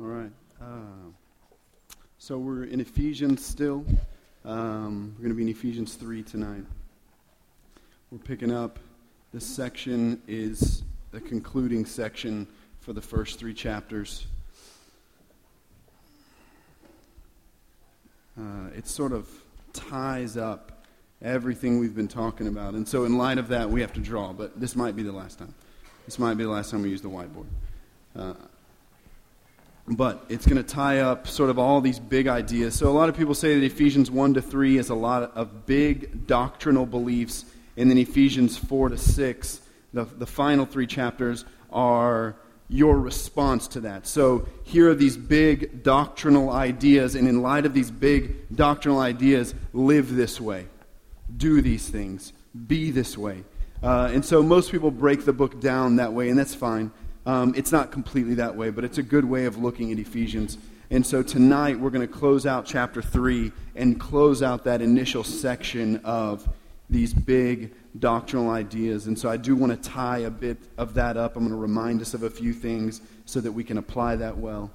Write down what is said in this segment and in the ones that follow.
All right. Uh, so we're in Ephesians still. Um, we're going to be in Ephesians 3 tonight. We're picking up. This section is the concluding section for the first three chapters. Uh, it sort of ties up everything we've been talking about. And so, in light of that, we have to draw. But this might be the last time. This might be the last time we use the whiteboard. Uh, but it's going to tie up sort of all these big ideas. So a lot of people say that Ephesians 1 to 3 is a lot of big doctrinal beliefs, and then Ephesians 4 to 6, the, the final three chapters, are your response to that. So here are these big doctrinal ideas, and in light of these big doctrinal ideas, live this way, do these things, be this way. Uh, and so most people break the book down that way, and that's fine. Um, it's not completely that way, but it's a good way of looking at Ephesians. And so tonight we're going to close out chapter 3 and close out that initial section of these big doctrinal ideas. And so I do want to tie a bit of that up. I'm going to remind us of a few things so that we can apply that well.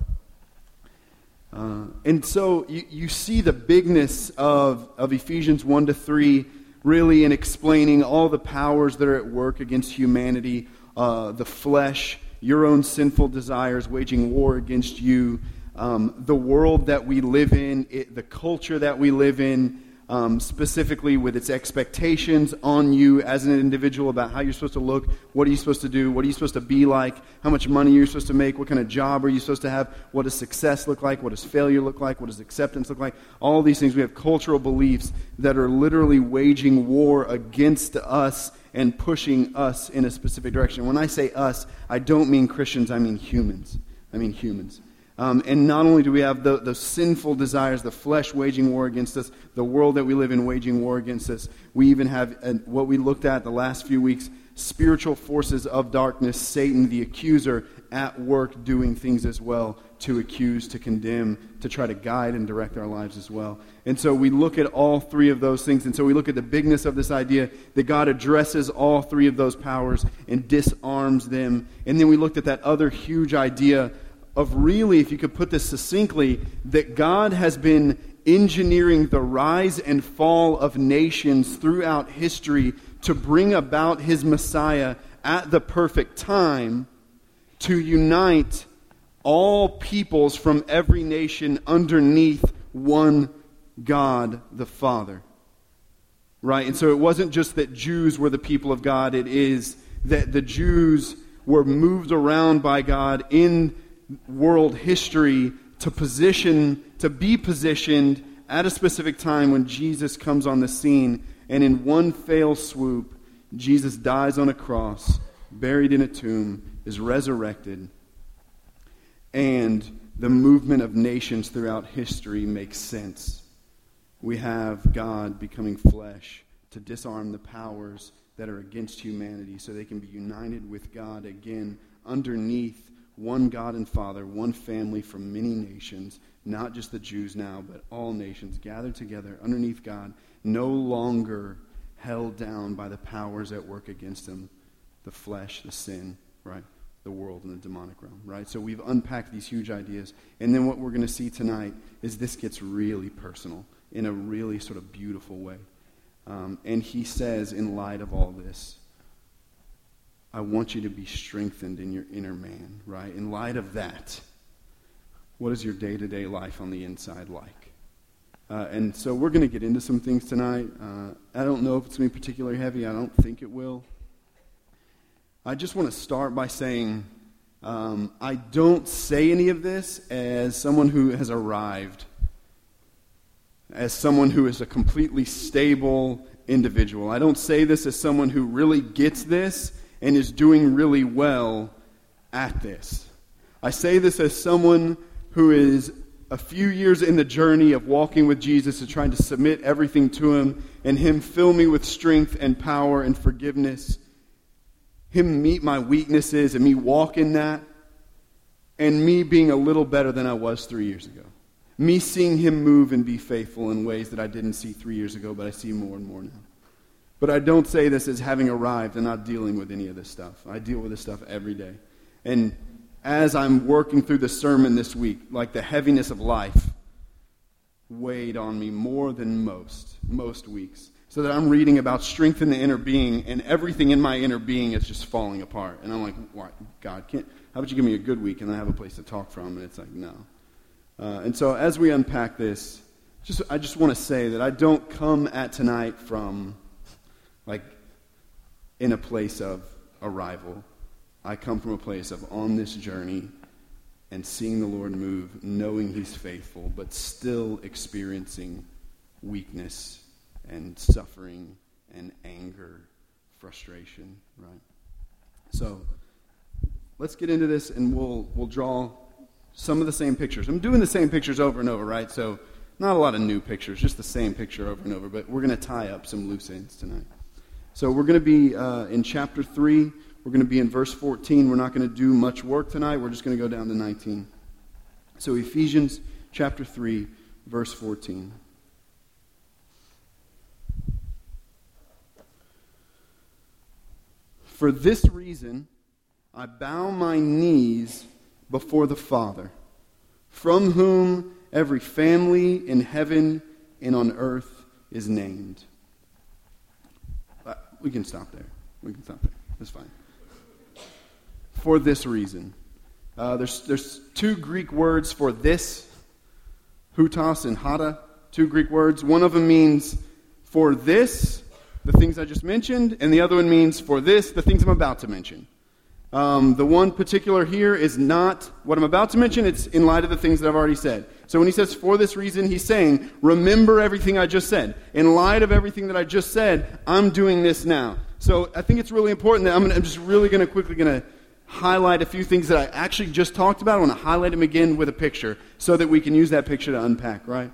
Uh, and so you, you see the bigness of, of Ephesians 1 to 3 really in explaining all the powers that are at work against humanity, uh, the flesh, your own sinful desires waging war against you, um, the world that we live in, it, the culture that we live in, um, specifically with its expectations on you as an individual about how you're supposed to look, what are you supposed to do, what are you supposed to be like, how much money you're supposed to make, what kind of job are you supposed to have, what does success look like, what does failure look like, what does acceptance look like. All these things, we have cultural beliefs that are literally waging war against us and pushing us in a specific direction. When I say us, I don't mean Christians, I mean humans. I mean humans. Um, and not only do we have the, the sinful desires, the flesh waging war against us, the world that we live in waging war against us, we even have uh, what we looked at the last few weeks spiritual forces of darkness, Satan, the accuser, at work doing things as well to accuse, to condemn, to try to guide and direct our lives as well. And so we look at all three of those things. And so we look at the bigness of this idea that God addresses all three of those powers and disarms them. And then we looked at that other huge idea of really, if you could put this succinctly, that God has been engineering the rise and fall of nations throughout history to bring about his Messiah at the perfect time to unite all peoples from every nation underneath one God the Father. Right? And so it wasn't just that Jews were the people of God, it is that the Jews were moved around by God in world history to position, to be positioned at a specific time when Jesus comes on the scene. And in one fell swoop, Jesus dies on a cross, buried in a tomb, is resurrected and the movement of nations throughout history makes sense. We have God becoming flesh to disarm the powers that are against humanity so they can be united with God again underneath one God and Father, one family from many nations, not just the Jews now, but all nations gathered together underneath God, no longer held down by the powers at work against them the flesh, the sin, right? The world and the demonic realm, right? So we've unpacked these huge ideas. And then what we're going to see tonight is this gets really personal in a really sort of beautiful way. Um, and he says, in light of all this, I want you to be strengthened in your inner man, right? In light of that, what is your day to day life on the inside like? Uh, and so we're going to get into some things tonight. Uh, I don't know if it's going to be particularly heavy. I don't think it will. I just want to start by saying um, I don't say any of this as someone who has arrived, as someone who is a completely stable individual. I don't say this as someone who really gets this and is doing really well at this. I say this as someone who is a few years in the journey of walking with Jesus and trying to submit everything to Him and Him fill me with strength and power and forgiveness him meet my weaknesses and me walk in that, and me being a little better than I was three years ago. Me seeing Him move and be faithful in ways that I didn't see three years ago, but I see more and more now. But I don't say this as having arrived and not dealing with any of this stuff. I deal with this stuff every day. And as I'm working through the sermon this week, like the heaviness of life weighed on me more than most, most weeks. So that I'm reading about strength in the inner being, and everything in my inner being is just falling apart. And I'm like, why, God, can't, how about you give me a good week and I have a place to talk from? And it's like, no. Uh, and so as we unpack this, just I just want to say that I don't come at tonight from like in a place of arrival. I come from a place of on this journey and seeing the Lord move, knowing He's faithful, but still experiencing weakness and suffering and anger, frustration, right? So let's get into this and we'll, we'll draw some of the same pictures. I'm doing the same pictures over and over, right? So not a lot of new pictures, just the same picture over and over, but we're going to tie up some loose ends tonight. So we're going to be uh, in chapter 3. We're going to be in verse 14. We're not going to do much work tonight. We're just going to go down to 19. So Ephesians chapter 3, verse 14. For this reason, I bow my knees before the Father, from whom every family in heaven and on earth is named. Uh, we can stop there. We can stop there. That's fine. For this reason. Uh, there's, there's two Greek words for this, hutos and hata, two Greek words. One of them means for this, the things I just mentioned, and the other one means for this, the things I'm about to mention. Um, the one particular here is not what I'm about to mention, it's in light of the things that I've already said. So when he says for this reason, he's saying, remember everything I just said. In light of everything that I just said, I'm doing this now. So I think it's really important that I'm, gonna, I'm just really going to quickly going to highlight a few things that I actually just talked about. I want to highlight them again with a picture so that we can use that picture to unpack, right?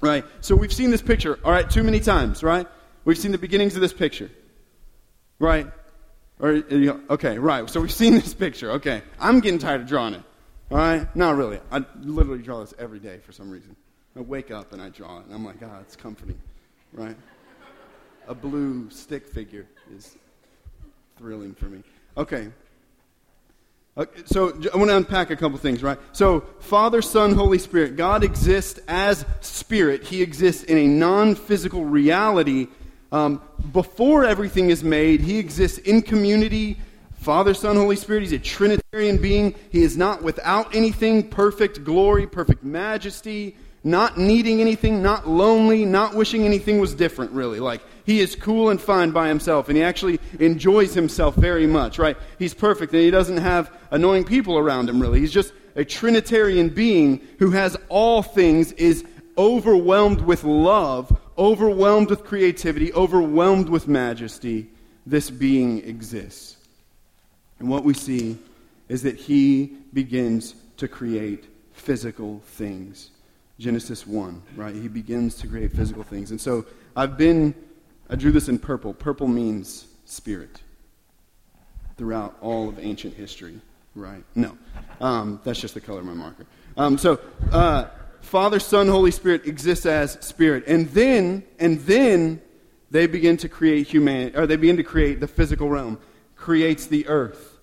Right. So we've seen this picture, all right, too many times, right? We've seen the beginnings of this picture, right? Or, okay, right. So we've seen this picture. Okay. I'm getting tired of drawing it. All right? Not really. I literally draw this every day for some reason. I wake up and I draw it, and I'm like, ah, oh, it's comforting. Right? A blue stick figure is thrilling for me. Okay. okay. So I want to unpack a couple things, right? So, Father, Son, Holy Spirit. God exists as spirit. He exists in a non physical reality um, before everything is made, he exists in community. Father, Son, Holy Spirit. He's a Trinitarian being. He is not without anything, perfect glory, perfect majesty, not needing anything, not lonely, not wishing anything was different, really. Like, he is cool and fine by himself, and he actually enjoys himself very much, right? He's perfect, and he doesn't have annoying people around him, really. He's just a Trinitarian being who has all things, is overwhelmed with love, overwhelmed with creativity, overwhelmed with majesty, this being exists. And what we see is that he begins to create physical things. Genesis 1, right? He begins to create physical things. And so I've been, I drew this in purple. Purple means spirit throughout all of ancient history, right? No, um, that's just the color of my marker. Um, so, uh, Father, Son, Holy Spirit exists as spirit. And then, and then they begin to create humanity, or they begin to create the physical realm, creates the earth,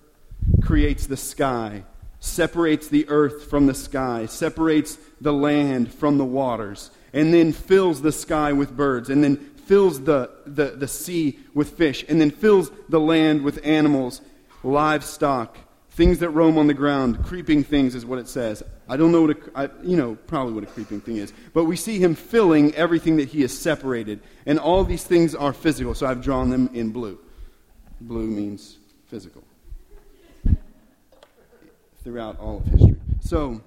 creates the sky, separates the earth from the sky, separates the land from the waters, and then fills the sky with birds, and then fills the, the, the sea with fish, and then fills the land with animals, livestock, things that roam on the ground, creeping things is what it says. I don't know what a, I, you know, probably what a creeping thing is. But we see him filling everything that he has separated. And all these things are physical, so I've drawn them in blue. Blue means physical. Throughout all of history. So,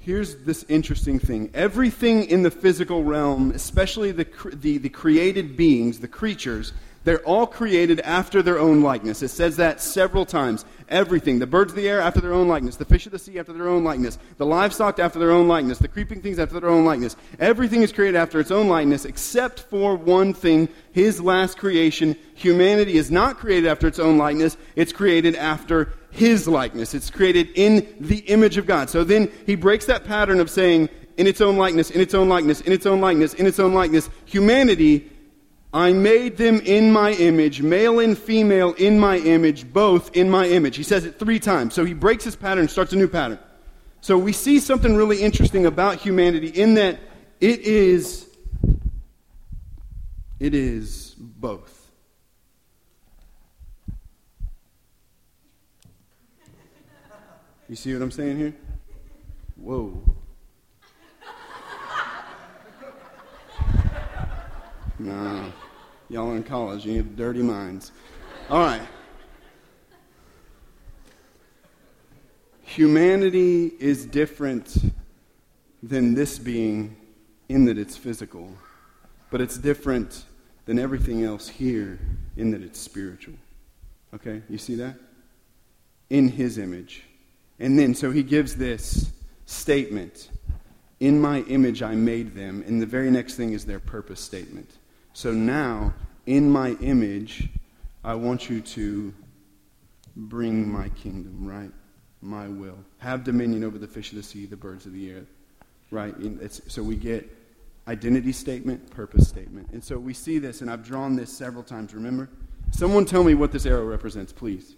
here's this interesting thing. Everything in the physical realm, especially the, the, the created beings, the creatures, they're all created after their own likeness. It says that several times. Everything. The birds of the air after their own likeness. The fish of the sea after their own likeness. The livestock after their own likeness. The creeping things after their own likeness. Everything is created after its own likeness except for one thing, his last creation. Humanity is not created after its own likeness. It's created after his likeness. It's created in the image of God. So then he breaks that pattern of saying, in its own likeness, in its own likeness, in its own likeness, in its own likeness. Humanity I made them in my image, male and female in my image, both in my image. He says it three times. So he breaks his pattern, starts a new pattern. So we see something really interesting about humanity in that it is it is both. You see what I'm saying here? Whoa. No. Y'all in college, you have dirty minds. All right. Humanity is different than this being in that it's physical, but it's different than everything else here in that it's spiritual. Okay? You see that? In his image. And then, so he gives this statement In my image I made them. And the very next thing is their purpose statement. So now, in my image, I want you to bring my kingdom, right? My will. Have dominion over the fish of the sea, the birds of the air, right? It's, so we get identity statement, purpose statement. And so we see this, and I've drawn this several times, remember? Someone tell me what this arrow represents, please.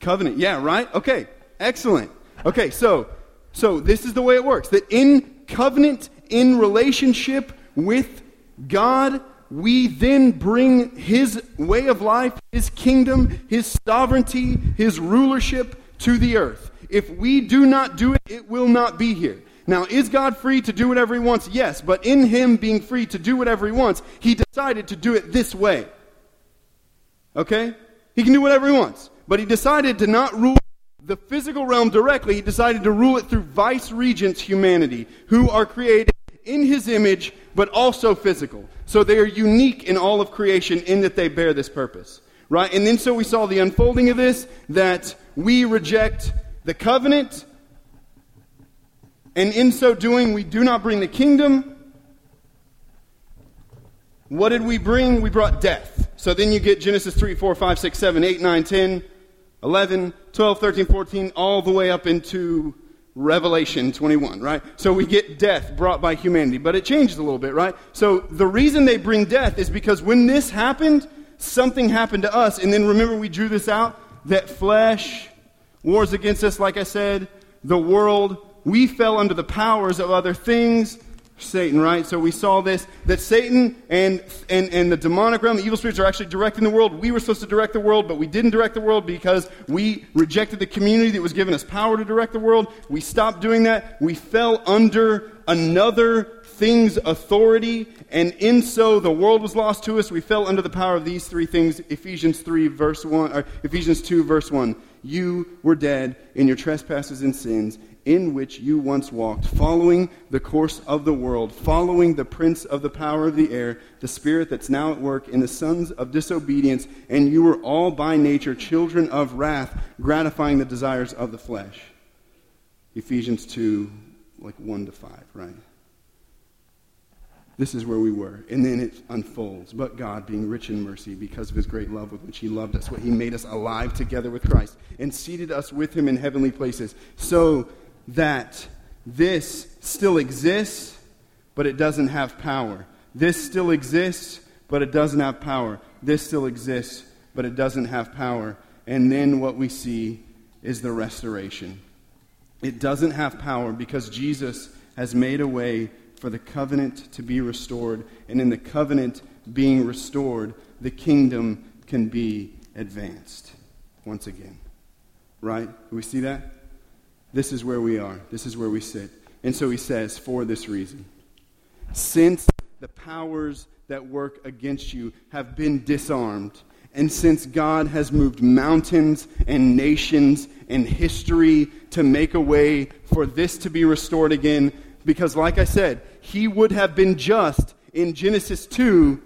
Covenant. Yeah, right? Okay. Excellent. Okay, so so this is the way it works. That in covenant in relationship with God, we then bring His way of life, His kingdom, His sovereignty, His rulership to the earth. If we do not do it, it will not be here. Now, is God free to do whatever He wants? Yes, but in Him being free to do whatever He wants, He decided to do it this way. Okay? He can do whatever He wants, but He decided to not rule the physical realm directly. He decided to rule it through vice regents humanity, who are created in his image, but also physical. So they are unique in all of creation in that they bear this purpose. Right? And then so we saw the unfolding of this that we reject the covenant, and in so doing, we do not bring the kingdom. What did we bring? We brought death. So then you get Genesis 3, 4, 5, 6, 7, 8, 9, 10, 11, 12, 13, 14, all the way up into Revelation 21, right? So we get death brought by humanity, but it changes a little bit, right? So the reason they bring death is because when this happened, something happened to us. And then remember, we drew this out that flesh, wars against us, like I said, the world, we fell under the powers of other things. Satan, right? So we saw this that Satan and, and, and the demonic realm, the evil spirits, are actually directing the world. We were supposed to direct the world, but we didn't direct the world because we rejected the community that was giving us power to direct the world. We stopped doing that. We fell under another thing's authority, and in so the world was lost to us. We fell under the power of these three things. Ephesians 3, verse 1, or Ephesians 2, verse 1. You were dead in your trespasses and sins in which you once walked, following the course of the world, following the prince of the power of the air, the spirit that's now at work in the sons of disobedience, and you were all by nature children of wrath, gratifying the desires of the flesh. Ephesians 2, like 1 to 5, right? This is where we were. And then it unfolds. But God, being rich in mercy, because of his great love with which he loved us, what he made us alive together with Christ and seated us with him in heavenly places, so that this still exists, but it doesn't have power. This still exists, but it doesn't have power. This still exists, but it doesn't have power. And then what we see is the restoration. It doesn't have power because Jesus has made a way for the covenant to be restored. And in the covenant being restored, the kingdom can be advanced once again. Right? Do we see that? This is where we are. This is where we sit. And so he says, for this reason, since the powers that work against you have been disarmed, and since God has moved mountains and nations and history to make a way for this to be restored again, because, like I said, he would have been just in Genesis 2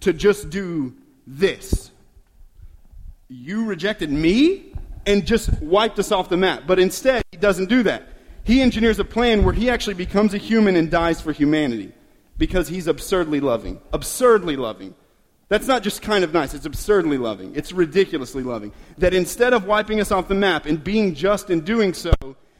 to just do this. You rejected me? and just wiped us off the map. But instead, doesn't do that. He engineers a plan where he actually becomes a human and dies for humanity because he's absurdly loving. Absurdly loving. That's not just kind of nice, it's absurdly loving. It's ridiculously loving. That instead of wiping us off the map and being just in doing so,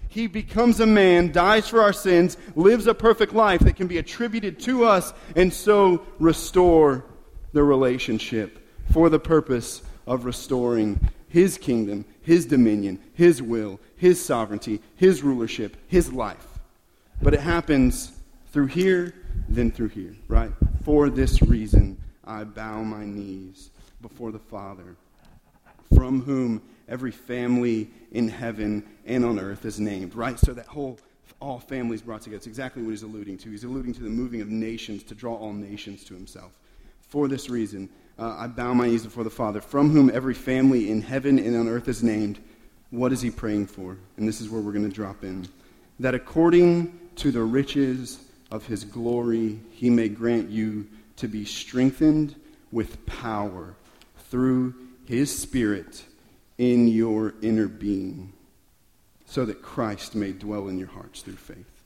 He becomes a man, dies for our sins, lives a perfect life that can be attributed to us, and so restore the relationship for the purpose of restoring his kingdom, his dominion, his will, his sovereignty, his rulership, his life. But it happens through here, then through here, right? For this reason, I bow my knees before the Father, from whom every family in heaven and on earth is named, right? So that whole all families brought together. It's exactly what he's alluding to. He's alluding to the moving of nations to draw all nations to himself. For this reason, uh, I bow my knees before the Father, from whom every family in heaven and on earth is named. What is he praying for? And this is where we're going to drop in. That according to the riches of his glory, he may grant you to be strengthened with power through his Spirit in your inner being, so that Christ may dwell in your hearts through faith.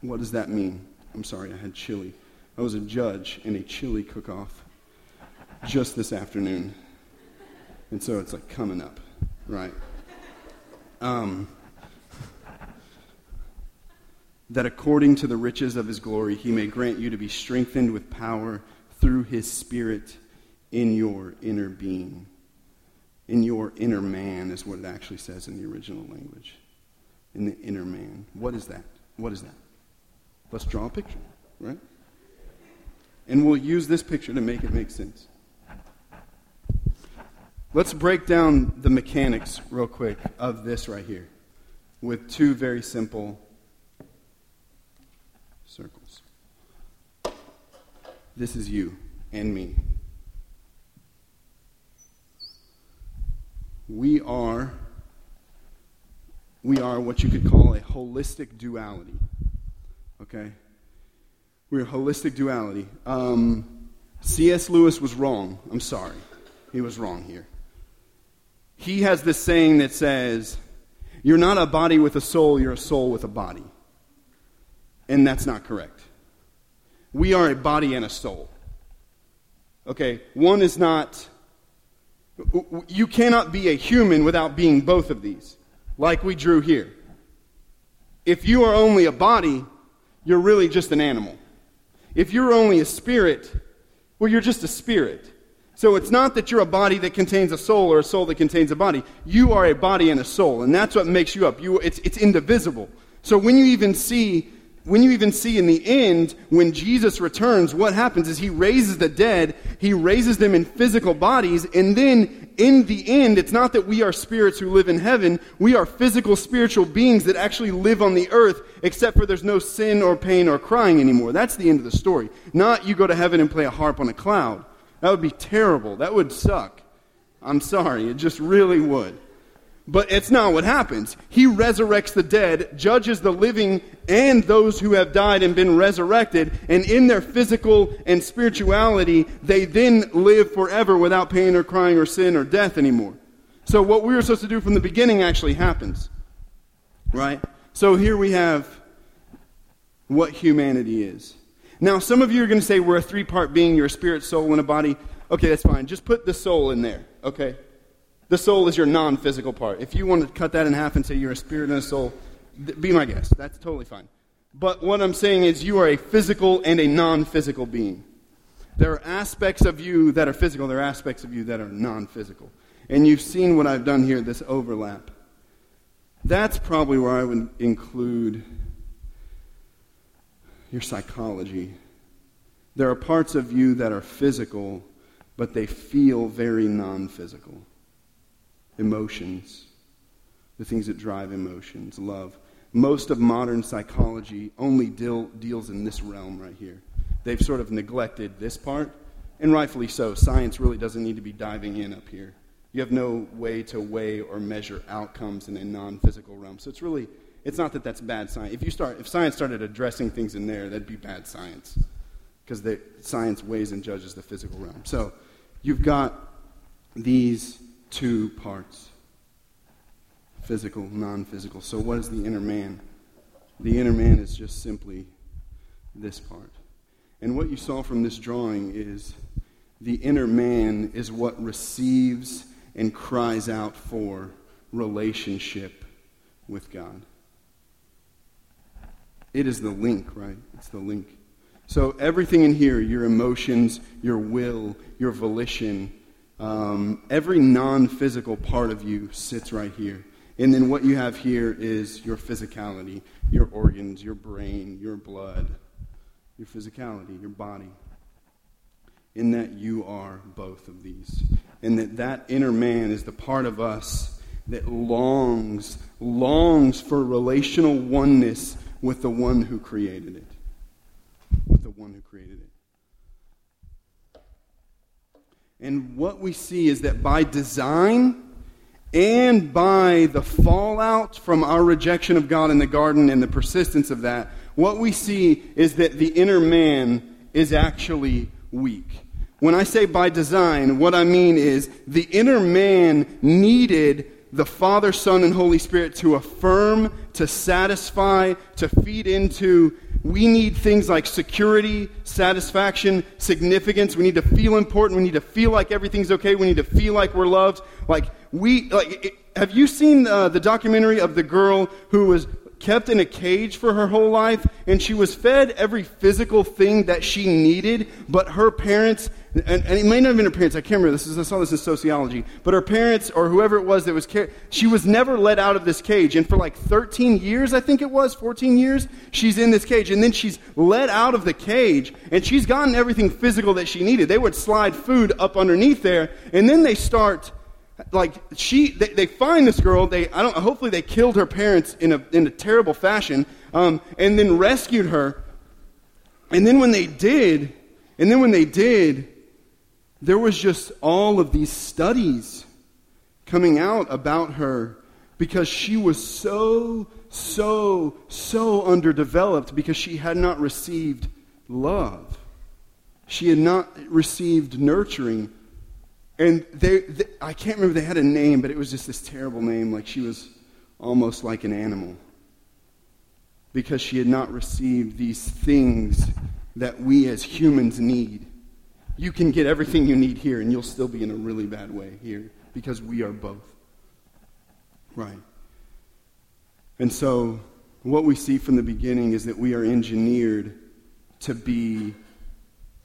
What does that mean? I'm sorry, I had chili. I was a judge in a chili cook off just this afternoon. And so it's like coming up, right? Um, that according to the riches of his glory, he may grant you to be strengthened with power through his Spirit in your inner being. In your inner man is what it actually says in the original language. In the inner man. What is that? What is that? Let's draw a picture, right? And we'll use this picture to make it make sense. Let's break down the mechanics real quick of this right here with two very simple circles. This is you and me. We are we are what you could call a holistic duality. Okay? We're holistic duality. Um, C.S. Lewis was wrong. I'm sorry. He was wrong here. He has this saying that says, You're not a body with a soul, you're a soul with a body. And that's not correct. We are a body and a soul. Okay? One is not. You cannot be a human without being both of these, like we drew here. If you are only a body, you're really just an animal. If you're only a spirit, well, you're just a spirit. So it's not that you're a body that contains a soul or a soul that contains a body. You are a body and a soul, and that's what makes you up. You, it's, it's indivisible. So when you even see when you even see in the end, when Jesus returns, what happens is he raises the dead, he raises them in physical bodies, and then in the end, it's not that we are spirits who live in heaven, we are physical spiritual beings that actually live on the earth, except for there's no sin or pain or crying anymore. That's the end of the story. Not you go to heaven and play a harp on a cloud. That would be terrible. That would suck. I'm sorry, it just really would. But it's not what happens. He resurrects the dead, judges the living and those who have died and been resurrected, and in their physical and spirituality, they then live forever without pain or crying or sin or death anymore. So what we were supposed to do from the beginning actually happens. Right? So here we have what humanity is. Now, some of you are going to say we're a three part being, you're a spirit, soul, and a body. Okay, that's fine. Just put the soul in there, okay? The soul is your non physical part. If you want to cut that in half and say you're a spirit and a soul, th- be my guest. That's totally fine. But what I'm saying is you are a physical and a non physical being. There are aspects of you that are physical, there are aspects of you that are non physical. And you've seen what I've done here, this overlap. That's probably where I would include your psychology. There are parts of you that are physical, but they feel very non physical emotions, the things that drive emotions, love. Most of modern psychology only deal, deals in this realm right here. They've sort of neglected this part, and rightfully so. Science really doesn't need to be diving in up here. You have no way to weigh or measure outcomes in a non-physical realm. So it's really, it's not that that's bad science. If you start, if science started addressing things in there, that'd be bad science, because science weighs and judges the physical realm. So you've got these two parts physical, non physical. So, what is the inner man? The inner man is just simply this part. And what you saw from this drawing is the inner man is what receives and cries out for relationship with God. It is the link, right? It's the link. So everything in here, your emotions, your will, your volition, um, every non physical part of you sits right here. And then what you have here is your physicality, your organs, your brain, your blood, your physicality, your body. In that you are both of these. And that that inner man is the part of us that longs, longs for relational oneness with the one who created it. With the one who created it. And what we see is that by design and by the fallout from our rejection of God in the garden and the persistence of that, what we see is that the inner man is actually weak. When I say by design, what I mean is the inner man needed the Father, Son, and Holy Spirit to affirm, to satisfy, to feed into. We need things like security, satisfaction, significance. We need to feel important. We need to feel like everything's okay. We need to feel like we're loved. Like we, like, it, have you seen uh, the documentary of the girl who was kept in a cage for her whole life and she was fed every physical thing that she needed, but her parents and, and, it may not have been her parents. I can't remember. This is, I saw this in sociology. But her parents, or whoever it was that was, she was never let out of this cage. And for like 13 years, I think it was, 14 years, she's in this cage. And then she's let out of the cage, and she's gotten everything physical that she needed. They would slide food up underneath there, and then they start, like she, they, they find this girl. They, I don't. Hopefully, they killed her parents in a in a terrible fashion, um, and then rescued her. And then when they did, and then when they did there was just all of these studies coming out about her because she was so, so, so underdeveloped because she had not received love. She had not received nurturing. And they, they, I can't remember, they had a name, but it was just this terrible name, like she was almost like an animal. Because she had not received these things that we as humans need you can get everything you need here, and you'll still be in a really bad way here because we are both. Right. And so, what we see from the beginning is that we are engineered to be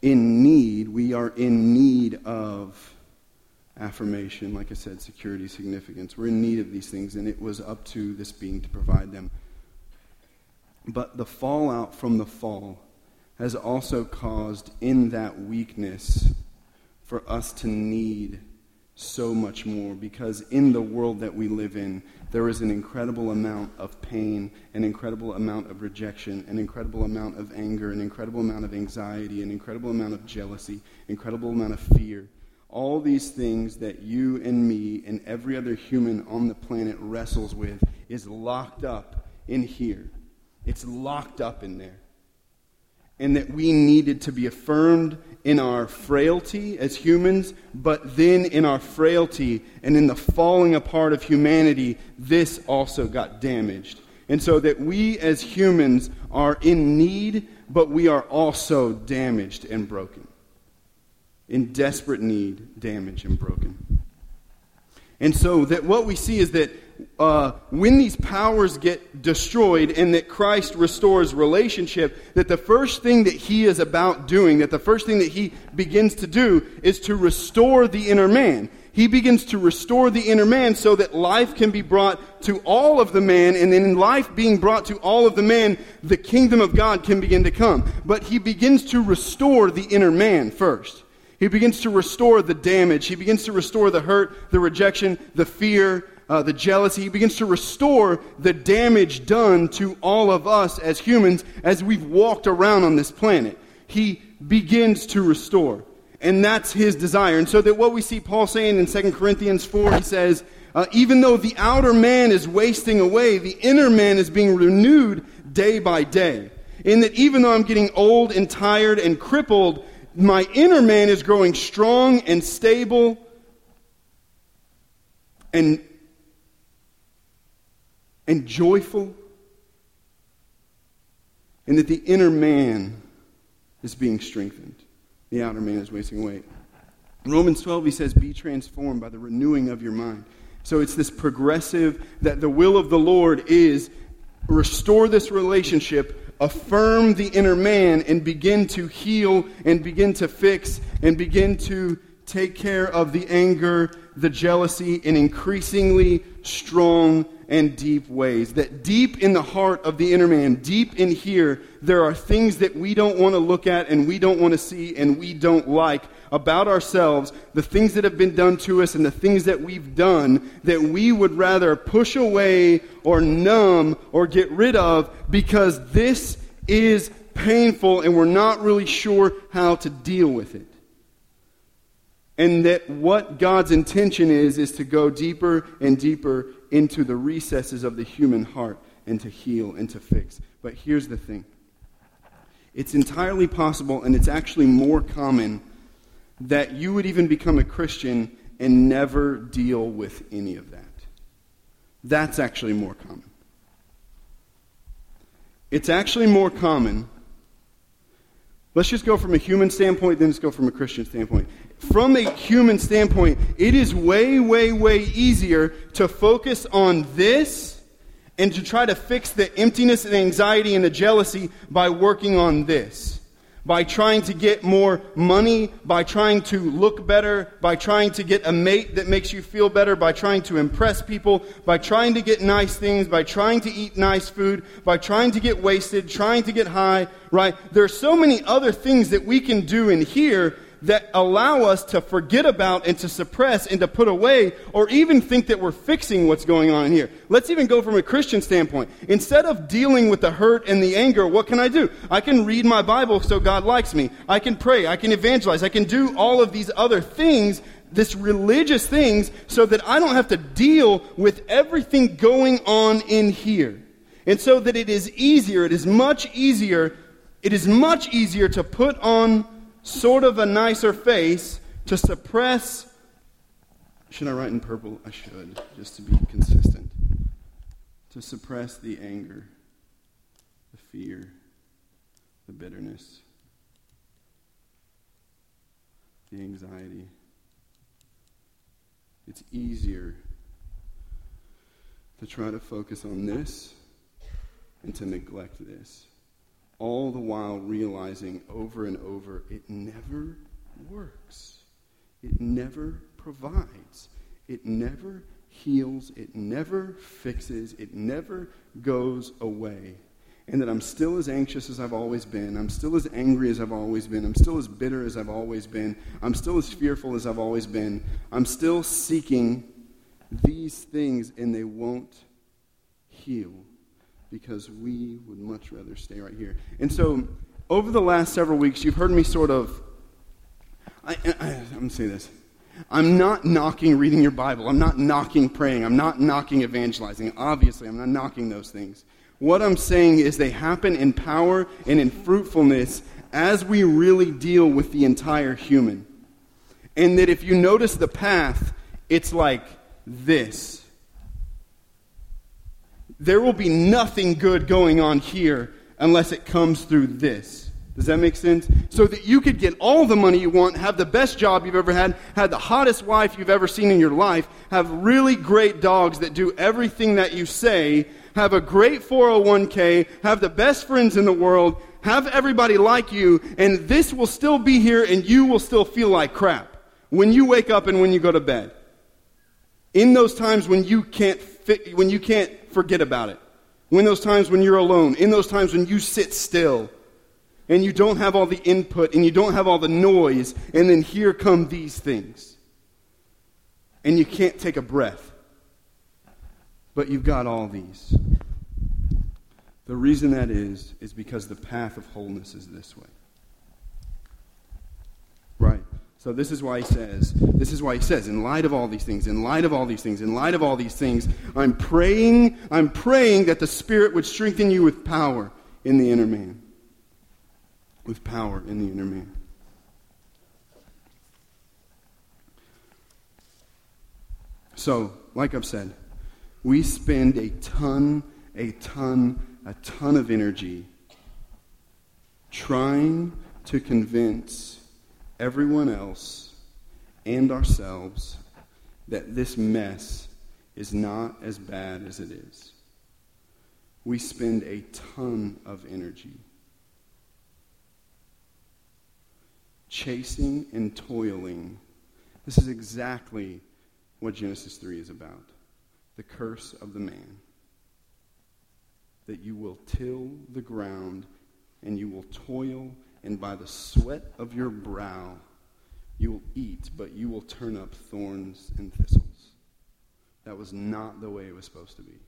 in need. We are in need of affirmation, like I said, security, significance. We're in need of these things, and it was up to this being to provide them. But the fallout from the fall has also caused in that weakness for us to need so much more because in the world that we live in, there is an incredible amount of pain, an incredible amount of rejection, an incredible amount of anger, an incredible amount of anxiety, an incredible amount of jealousy, incredible amount of fear. All these things that you and me and every other human on the planet wrestles with is locked up in here. It's locked up in there and that we needed to be affirmed in our frailty as humans, but then in our frailty and in the falling apart of humanity, this also got damaged. And so that we as humans are in need, but we are also damaged and broken. In desperate need, damaged and broken. And so that what we see is that uh, when these powers get destroyed and that Christ restores relationship, that the first thing that he is about doing, that the first thing that he begins to do is to restore the inner man. He begins to restore the inner man so that life can be brought to all of the man, and then in life being brought to all of the man, the kingdom of God can begin to come. But he begins to restore the inner man first. He begins to restore the damage. He begins to restore the hurt, the rejection, the fear, uh, the jealousy. He begins to restore the damage done to all of us as humans as we've walked around on this planet. He begins to restore. And that's his desire. And so that what we see Paul saying in 2 Corinthians 4, he says, uh, even though the outer man is wasting away, the inner man is being renewed day by day. In that even though I'm getting old and tired and crippled, my inner man is growing strong and stable and and joyful, and that the inner man is being strengthened. The outer man is wasting away. In Romans 12, he says, Be transformed by the renewing of your mind. So it's this progressive that the will of the Lord is restore this relationship, affirm the inner man, and begin to heal and begin to fix and begin to take care of the anger, the jealousy in increasingly strong and deep ways. That deep in the heart of the inner man, deep in here, there are things that we don't want to look at and we don't want to see and we don't like about ourselves, the things that have been done to us and the things that we've done that we would rather push away or numb or get rid of because this is painful and we're not really sure how to deal with it. And that what God's intention is, is to go deeper and deeper into the recesses of the human heart and to heal and to fix. But here's the thing it's entirely possible, and it's actually more common, that you would even become a Christian and never deal with any of that. That's actually more common. It's actually more common. Let's just go from a human standpoint, then let's go from a Christian standpoint from a human standpoint, it is way, way, way easier to focus on this and to try to fix the emptiness and anxiety and the jealousy by working on this. By trying to get more money, by trying to look better, by trying to get a mate that makes you feel better, by trying to impress people, by trying to get nice things, by trying to eat nice food, by trying to get wasted, trying to get high, right? There are so many other things that we can do in here that allow us to forget about and to suppress and to put away or even think that we're fixing what's going on here. Let's even go from a Christian standpoint. Instead of dealing with the hurt and the anger, what can I do? I can read my Bible so God likes me. I can pray. I can evangelize. I can do all of these other things this religious things so that I don't have to deal with everything going on in here. And so that it is easier, it is much easier, it is much easier to put on sort of a nicer face to suppress. Should I write in purple? I should, just to be consistent. To suppress the anger, the fear, the bitterness, the anxiety. It's easier to try to focus on this and to neglect this all the while realizing over and over it never works. It never provides. It never heals. It never fixes. It never goes away. And that I'm still as anxious as I've always been. I'm still as angry as I've always been. I'm still as bitter as I've always been. I'm still as fearful as I've always been. I'm still seeking these things, and they won't heal because we would much rather stay right here. And so, over the last several weeks, you've heard me sort of. I, I, I'm going to say this. I'm not knocking reading your Bible. I'm not knocking praying. I'm not knocking evangelizing. Obviously, I'm not knocking those things. What I'm saying is they happen in power and in fruitfulness as we really deal with the entire human. And that if you notice the path, it's like this there will be nothing good going on here unless it comes through this. Does that make sense? So that you could get all the money you want, have the best job you've ever had, have the hottest wife you've ever seen in your life, have really great dogs that do everything that you say, have a great 401k, have the best friends in the world, have everybody like you, and this will still be here and you will still feel like crap when you wake up and when you go to bed. In those times when you can't fit, when you can't forget about it. When those times when you're alone, in those times when you sit still and you don't have all the input and you don't have all the noise, and then here come these things. And you can't take a breath. But you've got all these. The reason that is, is because the path of wholeness is this way. Right? So this is why he says, this is why he says, in light of all these things, in light of all these things, in light of all these things, I'm praying, I'm praying that the Spirit would strengthen you with power in the inner man. With power in the inner man. So, like I've said, we spend a ton, a ton, a ton of energy trying to convince everyone else and ourselves that this mess is not as bad as it is. We spend a ton of energy chasing and toiling. This is exactly what Genesis 3 is about the curse of the man. That you will till the ground and you will toil, and by the sweat of your brow you will eat, but you will turn up thorns and thistles. That was not the way it was supposed to be.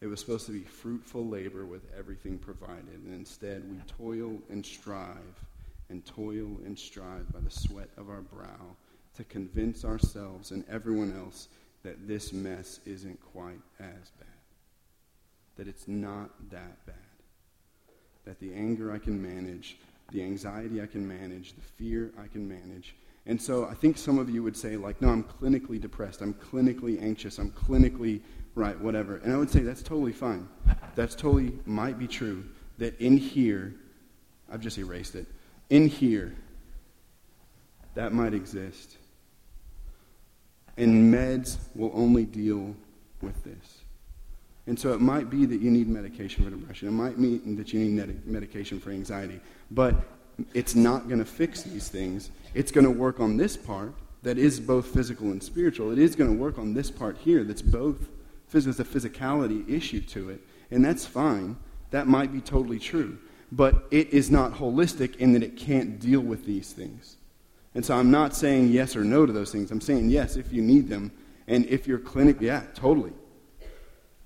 It was supposed to be fruitful labor with everything provided, and instead we toil and strive and toil and strive by the sweat of our brow to convince ourselves and everyone else that this mess isn't quite as bad. That it's not that bad. That the anger I can manage, the anxiety I can manage, the fear I can manage. And so I think some of you would say, like, no, I'm clinically depressed. I'm clinically anxious. I'm clinically, right, whatever. And I would say that's totally fine. That's totally might be true. That in here, I've just erased it. In here, that might exist. And meds will only deal with this. And so it might be that you need medication for depression. It might mean that you need medication for anxiety. But it's not going to fix these things. It's going to work on this part that is both physical and spiritual. It is going to work on this part here that's both there's a physicality issue to it. And that's fine. That might be totally true. But it is not holistic in that it can't deal with these things. And so I'm not saying yes or no to those things. I'm saying yes if you need them. And if you're clinic, yeah, totally.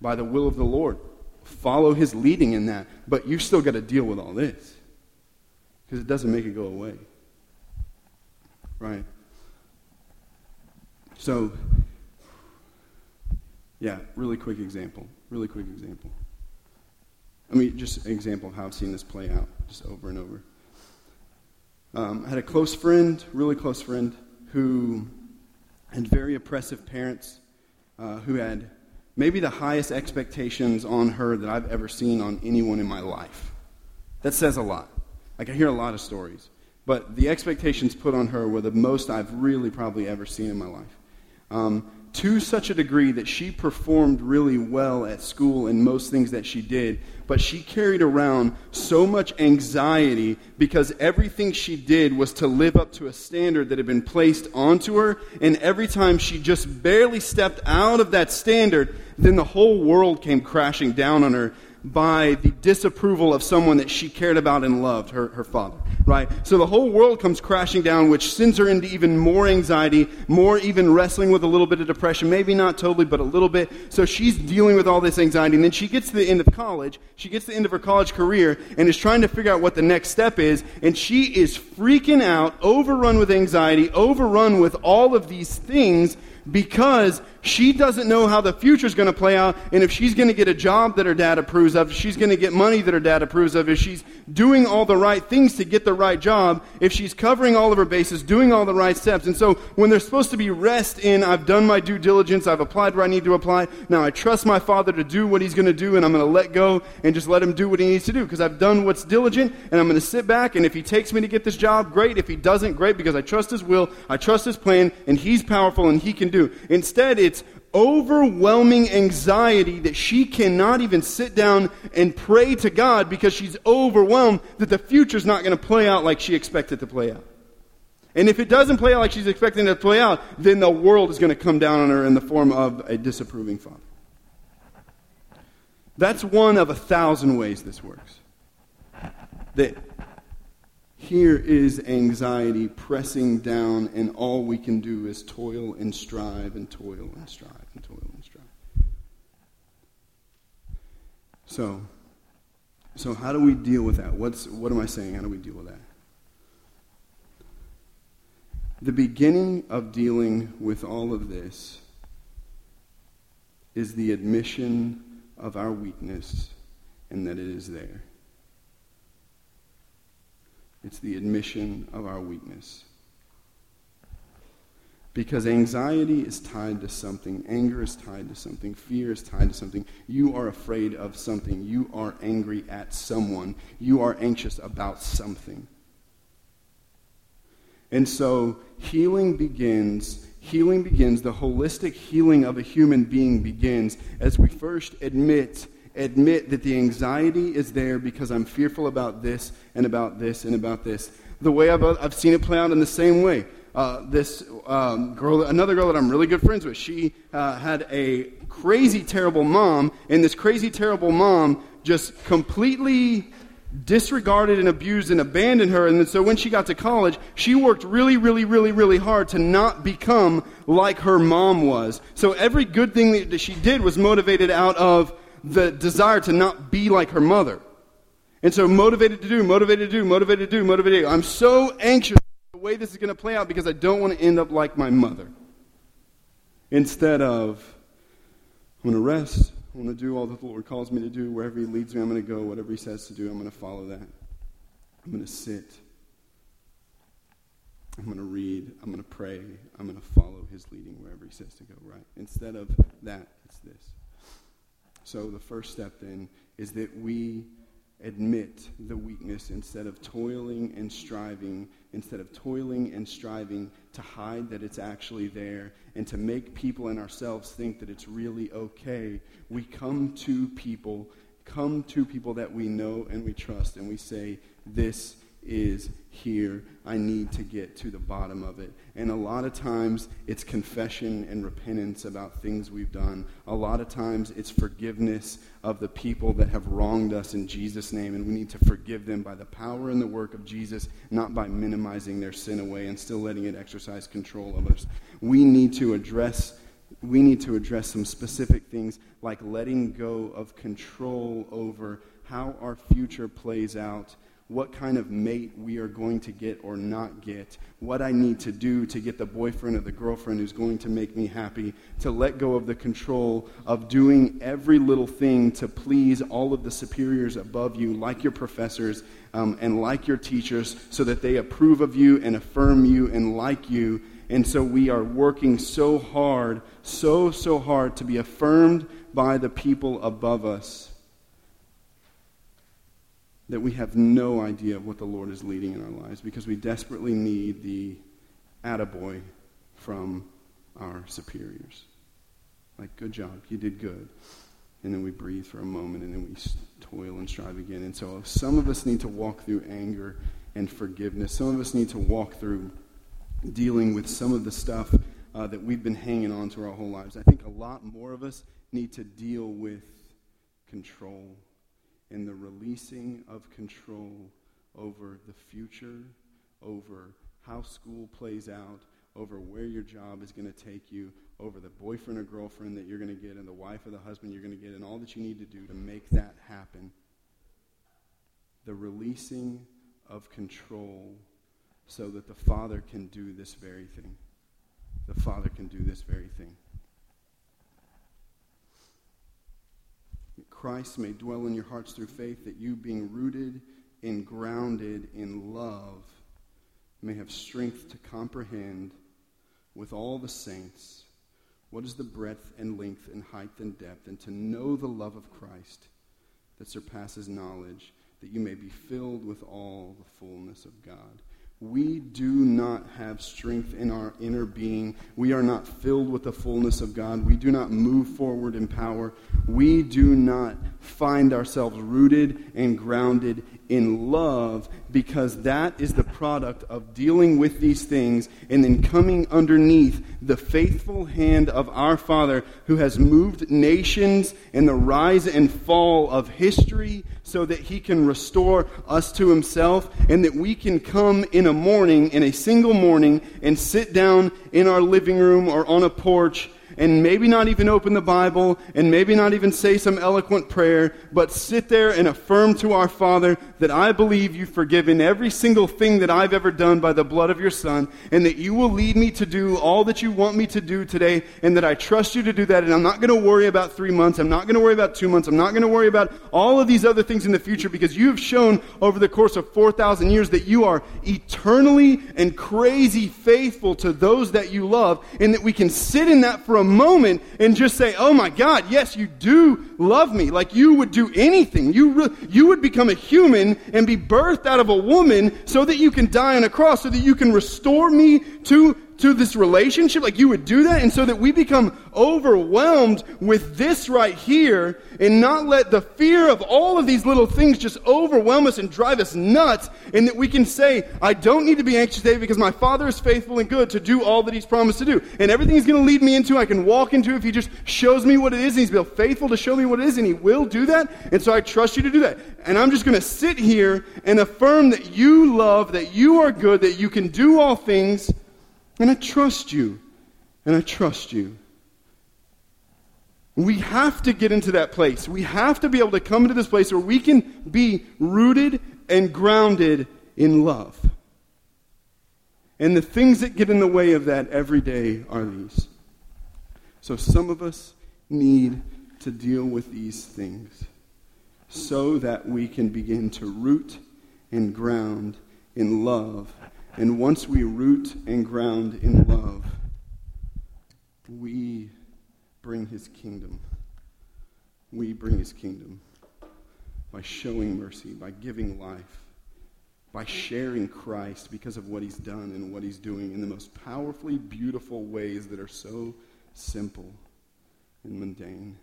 By the will of the Lord. Follow his leading in that. But you still got to deal with all this. Because it doesn't make it go away. Right? So, yeah, really quick example. Really quick example. I mean, just an example of how I've seen this play out just over and over. Um, I had a close friend, really close friend, who had very oppressive parents, uh, who had maybe the highest expectations on her that I've ever seen on anyone in my life. That says a lot. Like, I hear a lot of stories. But the expectations put on her were the most I've really probably ever seen in my life. Um, to such a degree that she performed really well at school in most things that she did, but she carried around so much anxiety because everything she did was to live up to a standard that had been placed onto her, and every time she just barely stepped out of that standard, then the whole world came crashing down on her by the disapproval of someone that she cared about and loved, her, her father, right? So the whole world comes crashing down, which sends her into even more anxiety, more even wrestling with a little bit of depression, maybe not totally, but a little bit. So she's dealing with all this anxiety, and then she gets to the end of college, she gets to the end of her college career, and is trying to figure out what the next step is, and she is freaking out, overrun with anxiety, overrun with all of these things because she doesn't know how the future is going to play out and if she's going to get a job that her dad approves of, if she's going to get money that her dad approves of, if she's doing all the right things to get the right job, if she's covering all of her bases, doing all the right steps. And so when there's supposed to be rest in, I've done my due diligence, I've applied where I need to apply, now I trust my father to do what he's going to do and I'm going to let go and just let him do what he needs to do because I've done what's diligent and I'm going to sit back and if he takes me to get this job, great. If he doesn't, great because I trust his will, I trust his plan and he's powerful and he can do. Instead, it's overwhelming anxiety that she cannot even sit down and pray to God because she's overwhelmed that the future's not going to play out like she expected it to play out. And if it doesn't play out like she's expecting it to play out, then the world is going to come down on her in the form of a disapproving father. That's one of a thousand ways this works. That here is anxiety pressing down, and all we can do is toil and strive and toil and strive and toil and strive. So, so how do we deal with that? What's, what am I saying? How do we deal with that? The beginning of dealing with all of this is the admission of our weakness and that it is there. It's the admission of our weakness. Because anxiety is tied to something, anger is tied to something, fear is tied to something. You are afraid of something, you are angry at someone, you are anxious about something. And so healing begins healing begins, the holistic healing of a human being begins as we first admit admit that the anxiety is there because I'm fearful about this and about this and about this. The way I've, I've seen it play out in the same way. Uh, this um, girl, another girl that I'm really good friends with, she uh, had a crazy terrible mom, and this crazy terrible mom just completely disregarded and abused and abandoned her. And so when she got to college, she worked really, really, really, really hard to not become like her mom was. So every good thing that she did was motivated out of the desire to not be like her mother. And so motivated to do, motivated to do, motivated to do, motivated to do. I'm so anxious the way this is going to play out because I don't want to end up like my mother. Instead of, I'm going to rest, I'm going to do all that the Lord calls me to do. Wherever He leads me, I'm going to go. Whatever He says to do, I'm going to follow that. I'm going to sit. I'm going to read. I'm going to pray. I'm going to follow His leading wherever He says to go, right? Instead of that, it's this. So the first step then is that we admit the weakness instead of toiling and striving, instead of toiling and striving to hide that it's actually there and to make people and ourselves think that it's really okay. We come to people, come to people that we know and we trust, and we say, This is here. I need to get to the bottom of it. And a lot of times it's confession and repentance about things we've done. A lot of times it's forgiveness of the people that have wronged us in Jesus' name. And we need to forgive them by the power and the work of Jesus, not by minimizing their sin away and still letting it exercise control of us. We need to address. We need to address some specific things like letting go of control over how our future plays out what kind of mate we are going to get or not get, what I need to do to get the boyfriend or the girlfriend who's going to make me happy, to let go of the control of doing every little thing to please all of the superiors above you, like your professors um, and like your teachers, so that they approve of you and affirm you and like you. And so we are working so hard, so, so hard to be affirmed by the people above us that we have no idea of what the Lord is leading in our lives because we desperately need the attaboy from our superiors. Like, good job, you did good. And then we breathe for a moment and then we toil and strive again. And so some of us need to walk through anger and forgiveness. Some of us need to walk through dealing with some of the stuff uh, that we've been hanging on to our whole lives. I think a lot more of us need to deal with control in the releasing of control over the future, over how school plays out, over where your job is going to take you, over the boyfriend or girlfriend that you're going to get, and the wife or the husband you're going to get, and all that you need to do to make that happen. The releasing of control so that the Father can do this very thing. The Father can do this very thing. Christ may dwell in your hearts through faith, that you, being rooted and grounded in love, may have strength to comprehend with all the saints what is the breadth and length and height and depth, and to know the love of Christ that surpasses knowledge, that you may be filled with all the fullness of God we do not have strength in our inner being. We are not filled with the fullness of God. We do not move forward in power. We do not find ourselves rooted and grounded in love because that is the product of dealing with these things and then coming underneath the faithful hand of our Father who has moved nations and the rise and fall of history so that he can restore us to himself and that we can come in a morning, in a single morning, and sit down in our living room or on a porch and maybe not even open the Bible and maybe not even say some eloquent prayer, but sit there and affirm to our Father that I believe you've forgiven every single thing that I've ever done by the blood of your Son, and that you will lead me to do all that you want me to do today, and that I trust you to do that. And I'm not going to worry about three months. I'm not going to worry about two months. I'm not going to worry about all of these other things in the future because you have shown over the course of 4,000 years that you are eternally and crazy faithful to those that you love, and that we can sit in that for a moment and just say, Oh my God, yes, you do love me. Like you would do anything. You, re- you would become a human and be birthed out of a woman so that you can die on a cross, so that you can restore me to to this relationship, like you would do that, and so that we become overwhelmed with this right here and not let the fear of all of these little things just overwhelm us and drive us nuts, and that we can say, I don't need to be anxious today because my Father is faithful and good to do all that He's promised to do. And everything He's going to lead me into, I can walk into if He just shows me what it is, and He's been faithful to show me what it is, and He will do that. And so I trust you to do that. And I'm just going to sit here and affirm that you love, that you are good, that you can do all things and I trust you. And I trust you. We have to get into that place. We have to be able to come into this place where we can be rooted and grounded in love. And the things that get in the way of that every day are these. So some of us need to deal with these things so that we can begin to root and ground in love and once we root and ground in love, we bring his kingdom. We bring his kingdom by showing mercy, by giving life, by sharing Christ because of what he's done and what he's doing in the most powerfully beautiful ways that are so simple and mundane.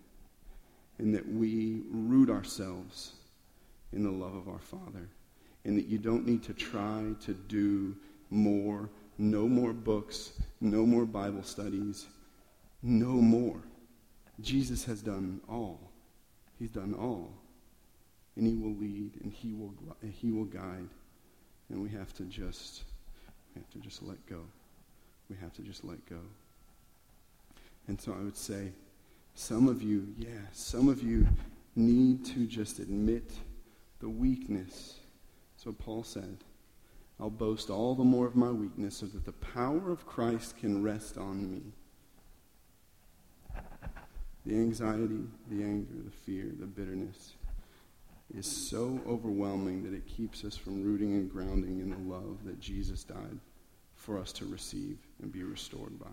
And that we root ourselves in the love of our Father and that you don't need to try to do more, no more books, no more Bible studies, no more. Jesus has done all. He's done all. And he will lead and he will he will guide. And we have to just we have to just let go. We have to just let go. And so I would say some of you, yeah, some of you need to just admit the weakness so Paul said, I'll boast all the more of my weakness so that the power of Christ can rest on me. The anxiety, the anger, the fear, the bitterness is so overwhelming that it keeps us from rooting and grounding in the love that Jesus died for us to receive and be restored by.